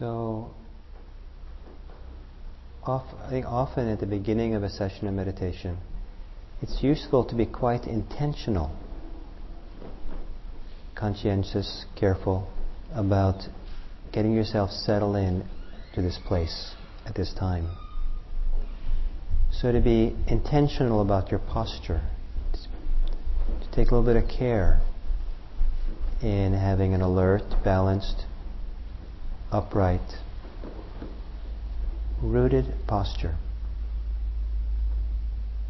So, I think often at the beginning of a session of meditation, it's useful to be quite intentional, conscientious, careful about getting yourself settled in to this place at this time. So to be intentional about your posture, to take a little bit of care in having an alert, balanced, upright, rooted posture.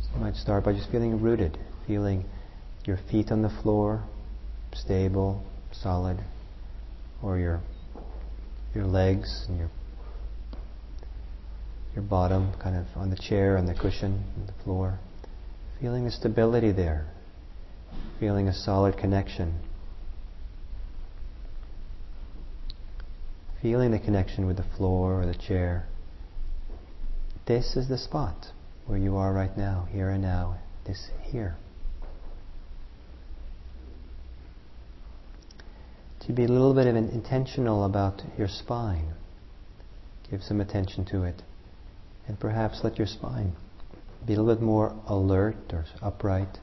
So you might start by just feeling rooted, feeling your feet on the floor, stable, solid, or your your legs and your your bottom kind of on the chair, on the cushion, on the floor. Feeling the stability there. Feeling a solid connection. Feeling the connection with the floor or the chair. This is the spot where you are right now, here and now. This here. To be a little bit of an intentional about your spine. Give some attention to it and perhaps let your spine be a little bit more alert or upright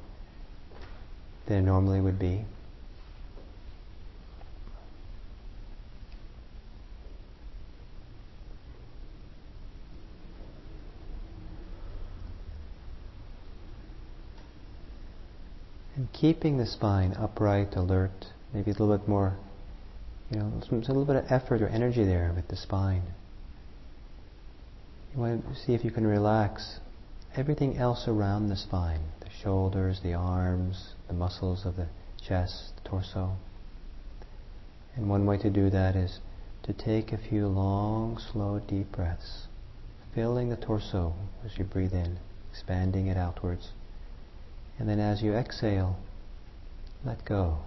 than it normally would be. And keeping the spine upright, alert, maybe a little bit more, you know, a little bit of effort or energy there with the spine. You want to see if you can relax everything else around the spine the shoulders, the arms, the muscles of the chest, the torso. And one way to do that is to take a few long, slow, deep breaths, filling the torso as you breathe in, expanding it outwards. And then as you exhale, let go.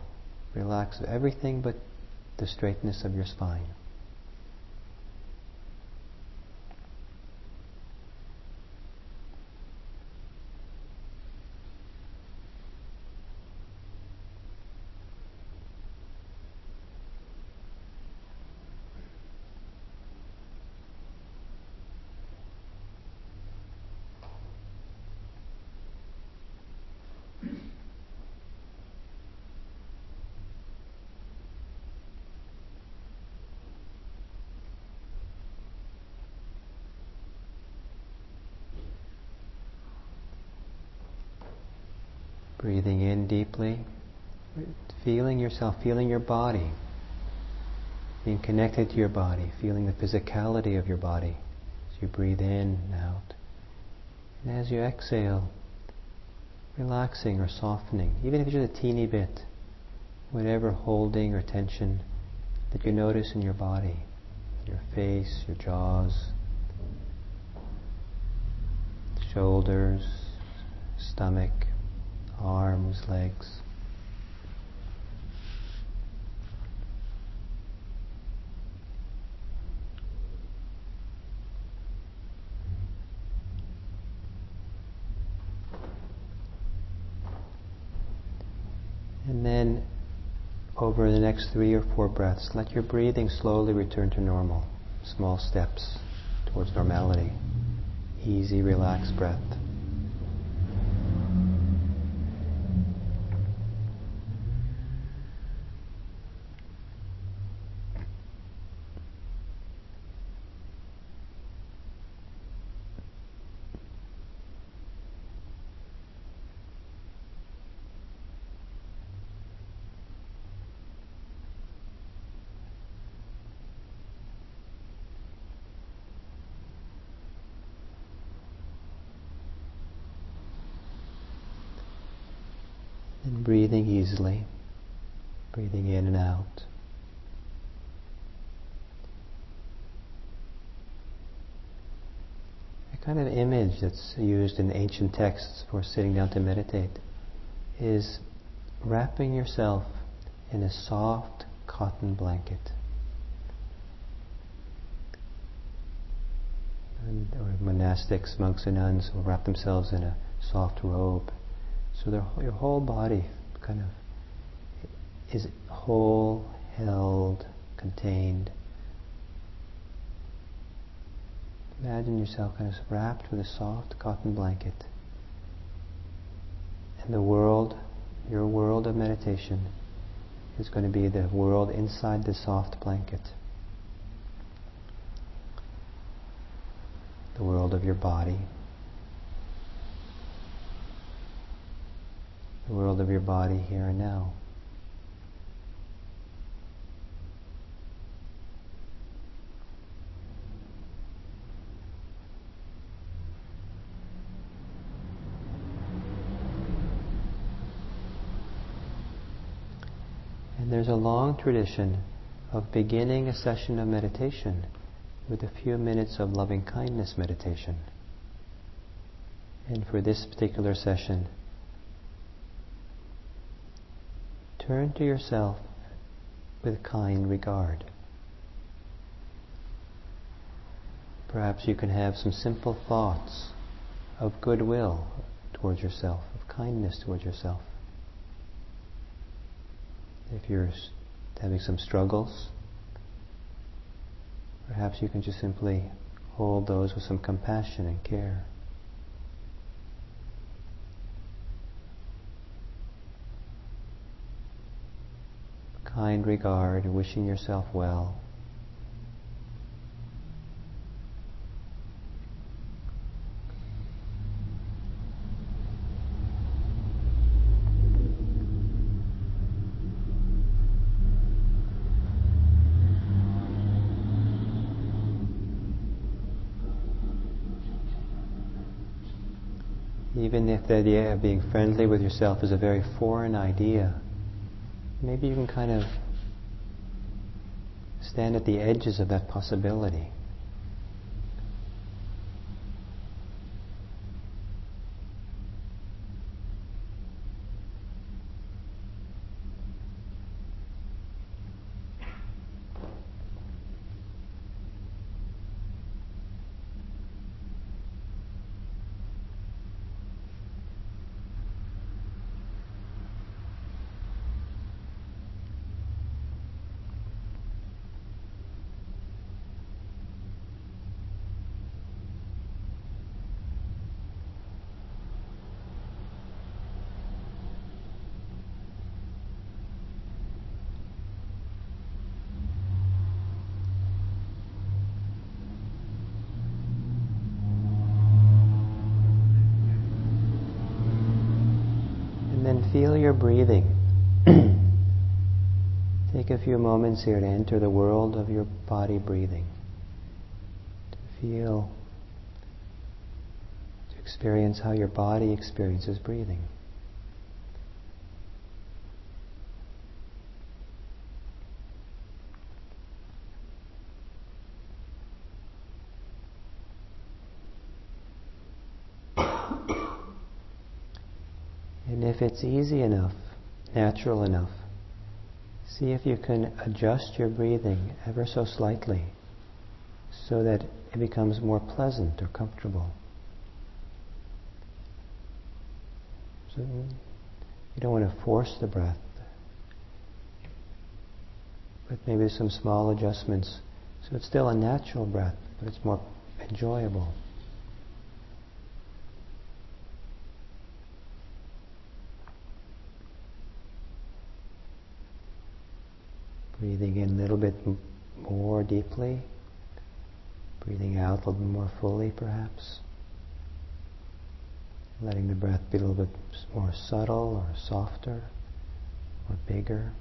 Relax everything but the straightness of your spine. Breathing in deeply, feeling yourself, feeling your body, being connected to your body, feeling the physicality of your body as you breathe in and out. And as you exhale, relaxing or softening, even if it's just a teeny bit, whatever holding or tension that you notice in your body, your face, your jaws, shoulders, stomach, arms, legs. And then over the next three or four breaths, let your breathing slowly return to normal. Small steps towards normality. Easy, relaxed breath. And breathing easily, breathing in and out. A kind of image that's used in ancient texts for sitting down to meditate is wrapping yourself in a soft cotton blanket. And, monastics, monks and nuns will wrap themselves in a soft robe so your whole body kind of is whole, held, contained Imagine yourself kind of wrapped with a soft cotton blanket. And the world, your world of meditation, is going to be the world inside the soft blanket. The world of your body. The world of your body here and now. And there's a long tradition of beginning a session of meditation with a few minutes of loving kindness meditation. And for this particular session, turn to yourself with kind regard. Perhaps you can have some simple thoughts of goodwill towards yourself, of kindness towards yourself. If you're having some struggles, perhaps you can just simply hold those with some compassion and care. Kind regard, wishing yourself well. even if the idea of being friendly with yourself is a very foreign idea, maybe you can kind of stand at the edges of that possibility. Feel your breathing. Take a few moments here to enter the world of your body breathing. To feel, to experience how your body experiences breathing. if it's easy enough, natural enough, see if you can adjust your breathing ever so slightly so that it becomes more pleasant or comfortable. So you don't want to force the breath, but maybe some small adjustments so it's still a natural breath, but it's more enjoyable. Breathing in a little bit more deeply. Breathing out a little bit more fully, perhaps. Letting the breath be a little bit more subtle or softer or bigger.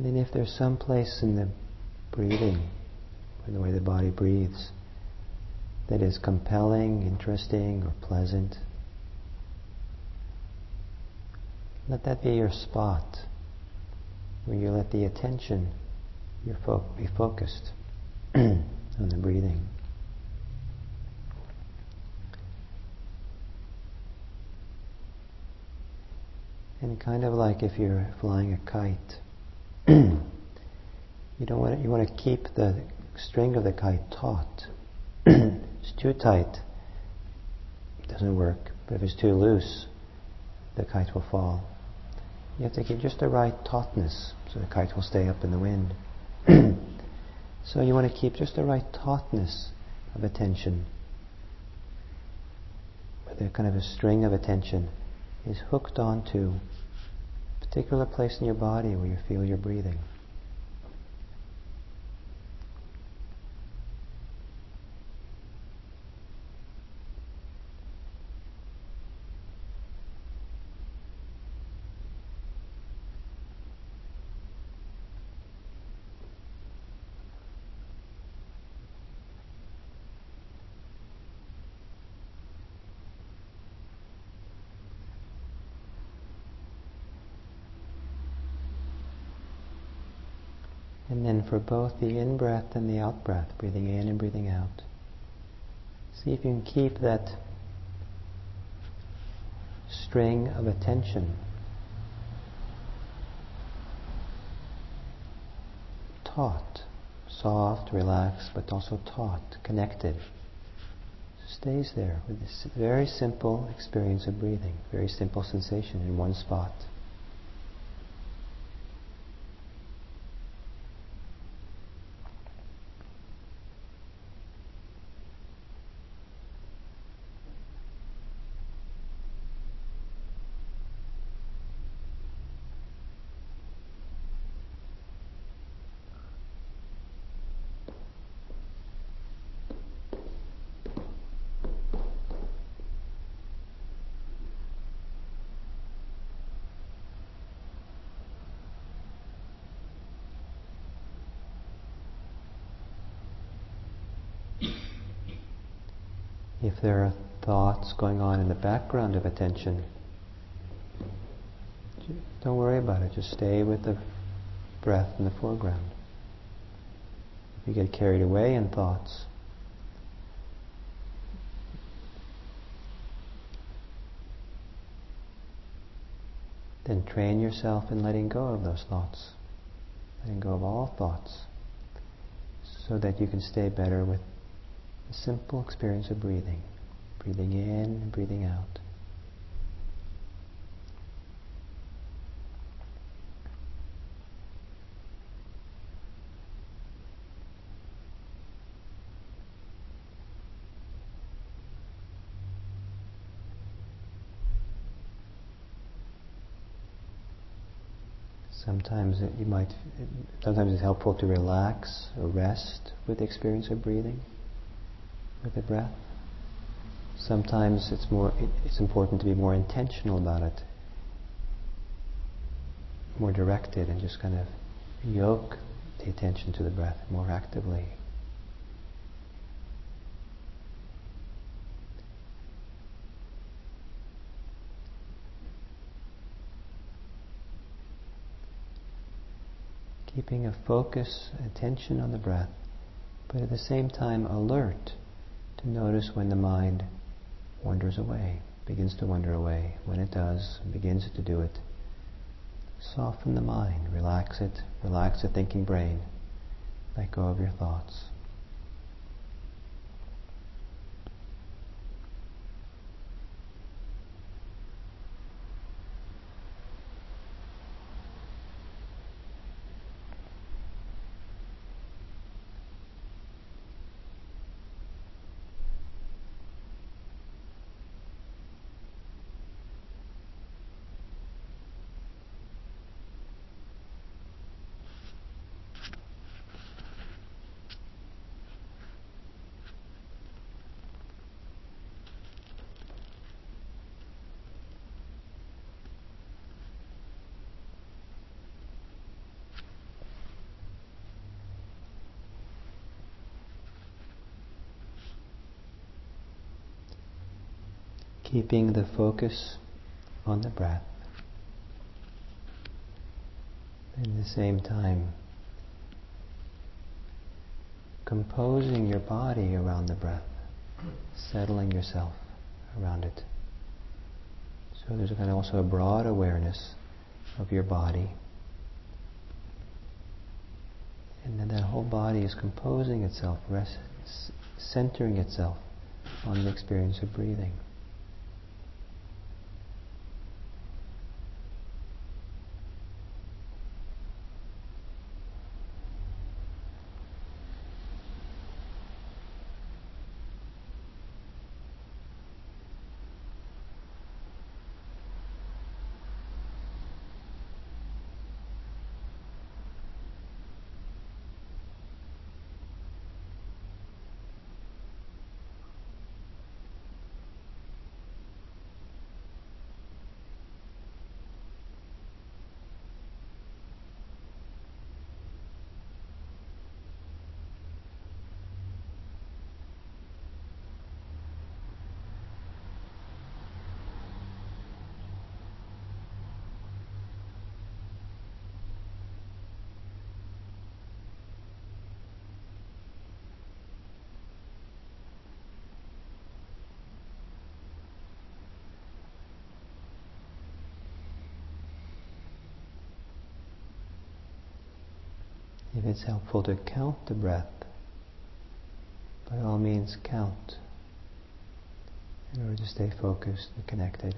And then if there's some place in the breathing, in the way the body breathes, that is compelling, interesting, or pleasant, let that be your spot where you let the attention your fo- be focused on the breathing. And kind of like if you're flying a kite, you don't want to, you want to keep the string of the kite taut. it's too tight, it doesn't work. But if it's too loose, the kite will fall. You have to keep just the right tautness so the kite will stay up in the wind. so you want to keep just the right tautness of attention. With a kind of a string of attention is hooked onto particular place in your body where you feel your breathing. And then for both the in breath and the out breath, breathing in and breathing out, see if you can keep that string of attention taut, soft, relaxed, but also taut, connected. Stays there with this very simple experience of breathing, very simple sensation in one spot. If there are thoughts going on in the background of attention, don't worry about it. Just stay with the breath in the foreground. If you get carried away in thoughts, then train yourself in letting go of those thoughts, letting go of all thoughts, so that you can stay better with the simple experience of breathing, breathing in and breathing out. Sometimes it, you might. Sometimes it's helpful to relax or rest with the experience of breathing with the breath. Sometimes it's more it's important to be more intentional about it, more directed, and just kind of yoke the attention to the breath more actively. Keeping a focus, attention on the breath, but at the same time alert to notice when the mind wanders away, begins to wander away. When it does, begins to do it, soften the mind, relax it, relax the thinking brain, let go of your thoughts. Keeping the focus on the breath. At the same time, composing your body around the breath, settling yourself around it. So there's kind of also a broad awareness of your body. And then that whole body is composing itself, rest, centering itself on the experience of breathing. If it's helpful to count the breath, by all means count in order to stay focused and connected.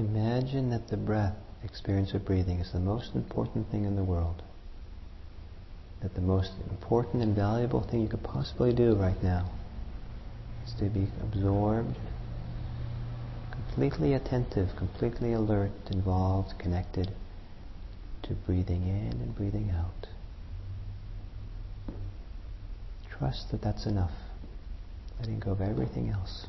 Imagine that the breath, experience of breathing, is the most important thing in the world. That the most important and valuable thing you could possibly do right now is to be absorbed, completely attentive, completely alert, involved, connected to breathing in and breathing out. Trust that that's enough, letting go of everything else.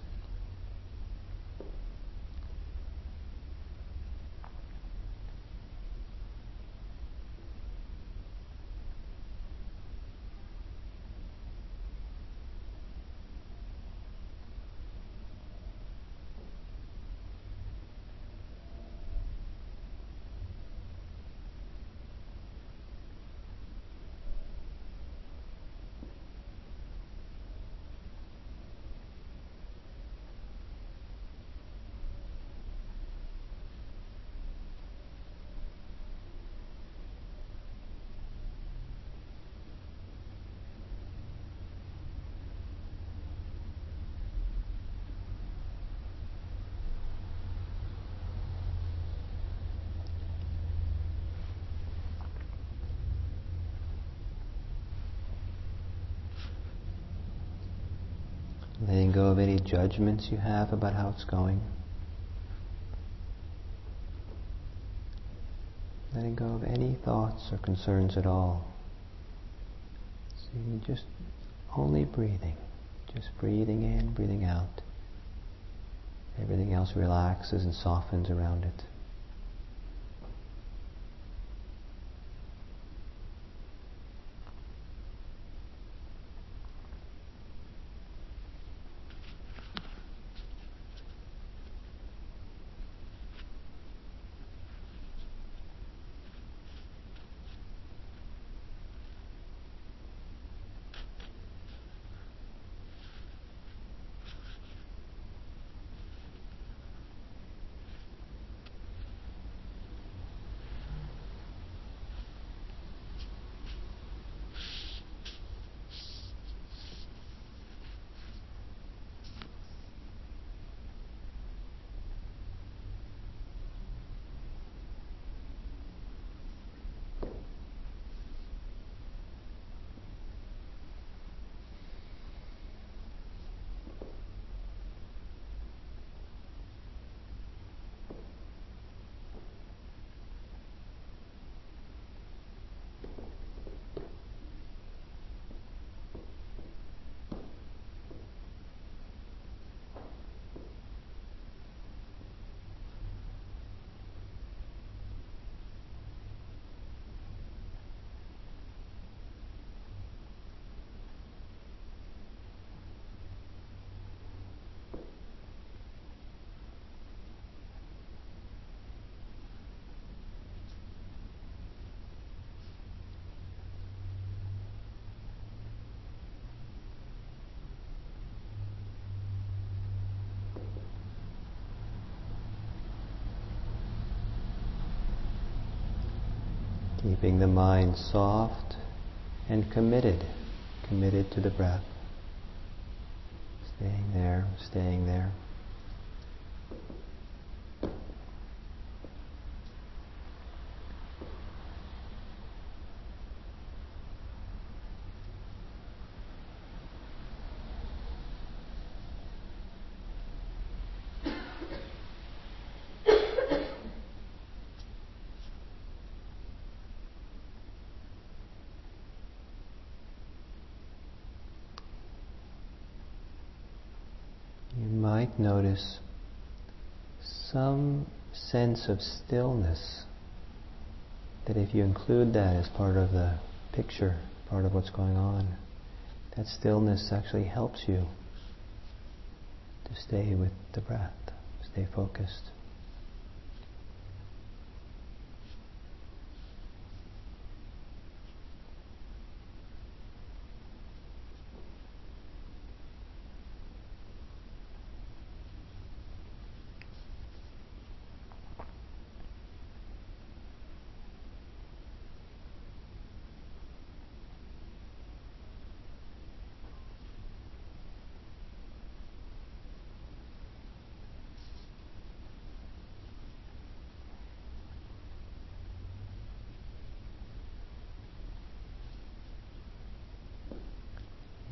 Letting go of any judgments you have about how it's going. Letting go of any thoughts or concerns at all. Just only breathing. Just breathing in, breathing out. Everything else relaxes and softens around it. Keeping the mind soft and committed, committed to the breath. Staying there, staying there. might notice some sense of stillness that if you include that as part of the picture, part of what's going on, that stillness actually helps you to stay with the breath, stay focused.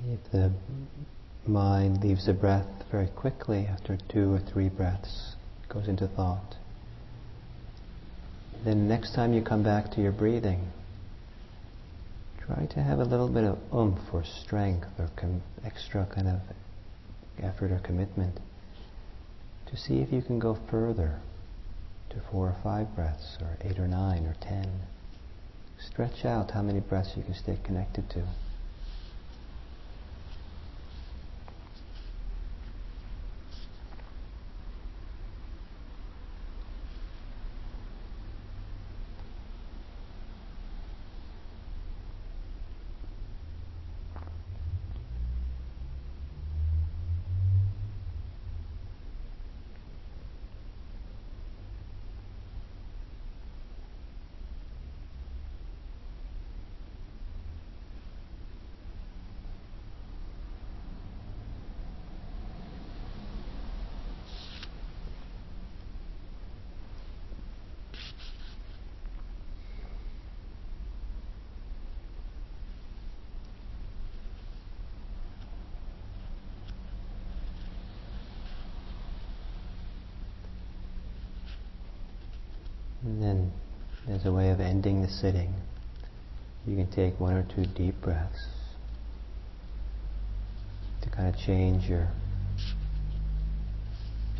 If the mind leaves the breath very quickly after two or three breaths, goes into thought. Then next time you come back to your breathing, try to have a little bit of oomph or strength or com- extra kind of effort or commitment to see if you can go further to four or five breaths or eight or nine or ten. Stretch out how many breaths you can stay connected to. And then, as a way of ending the sitting, you can take one or two deep breaths. To kind of change your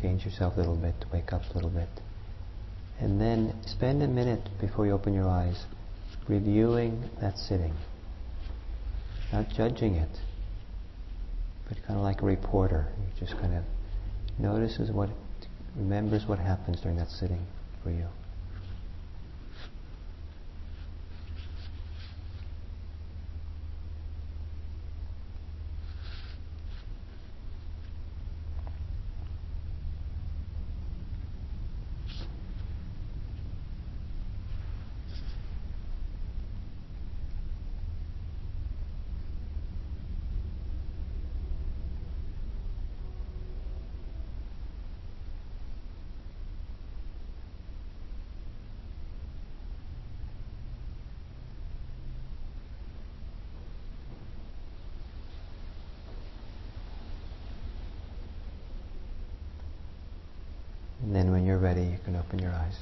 change yourself a little bit, wake up a little bit. And then spend a minute before you open your eyes reviewing that sitting. Not judging it, but kind of like a reporter. You just kind of notices what, remembers what happens during that sitting for you. And then when you're ready, you can open your eyes.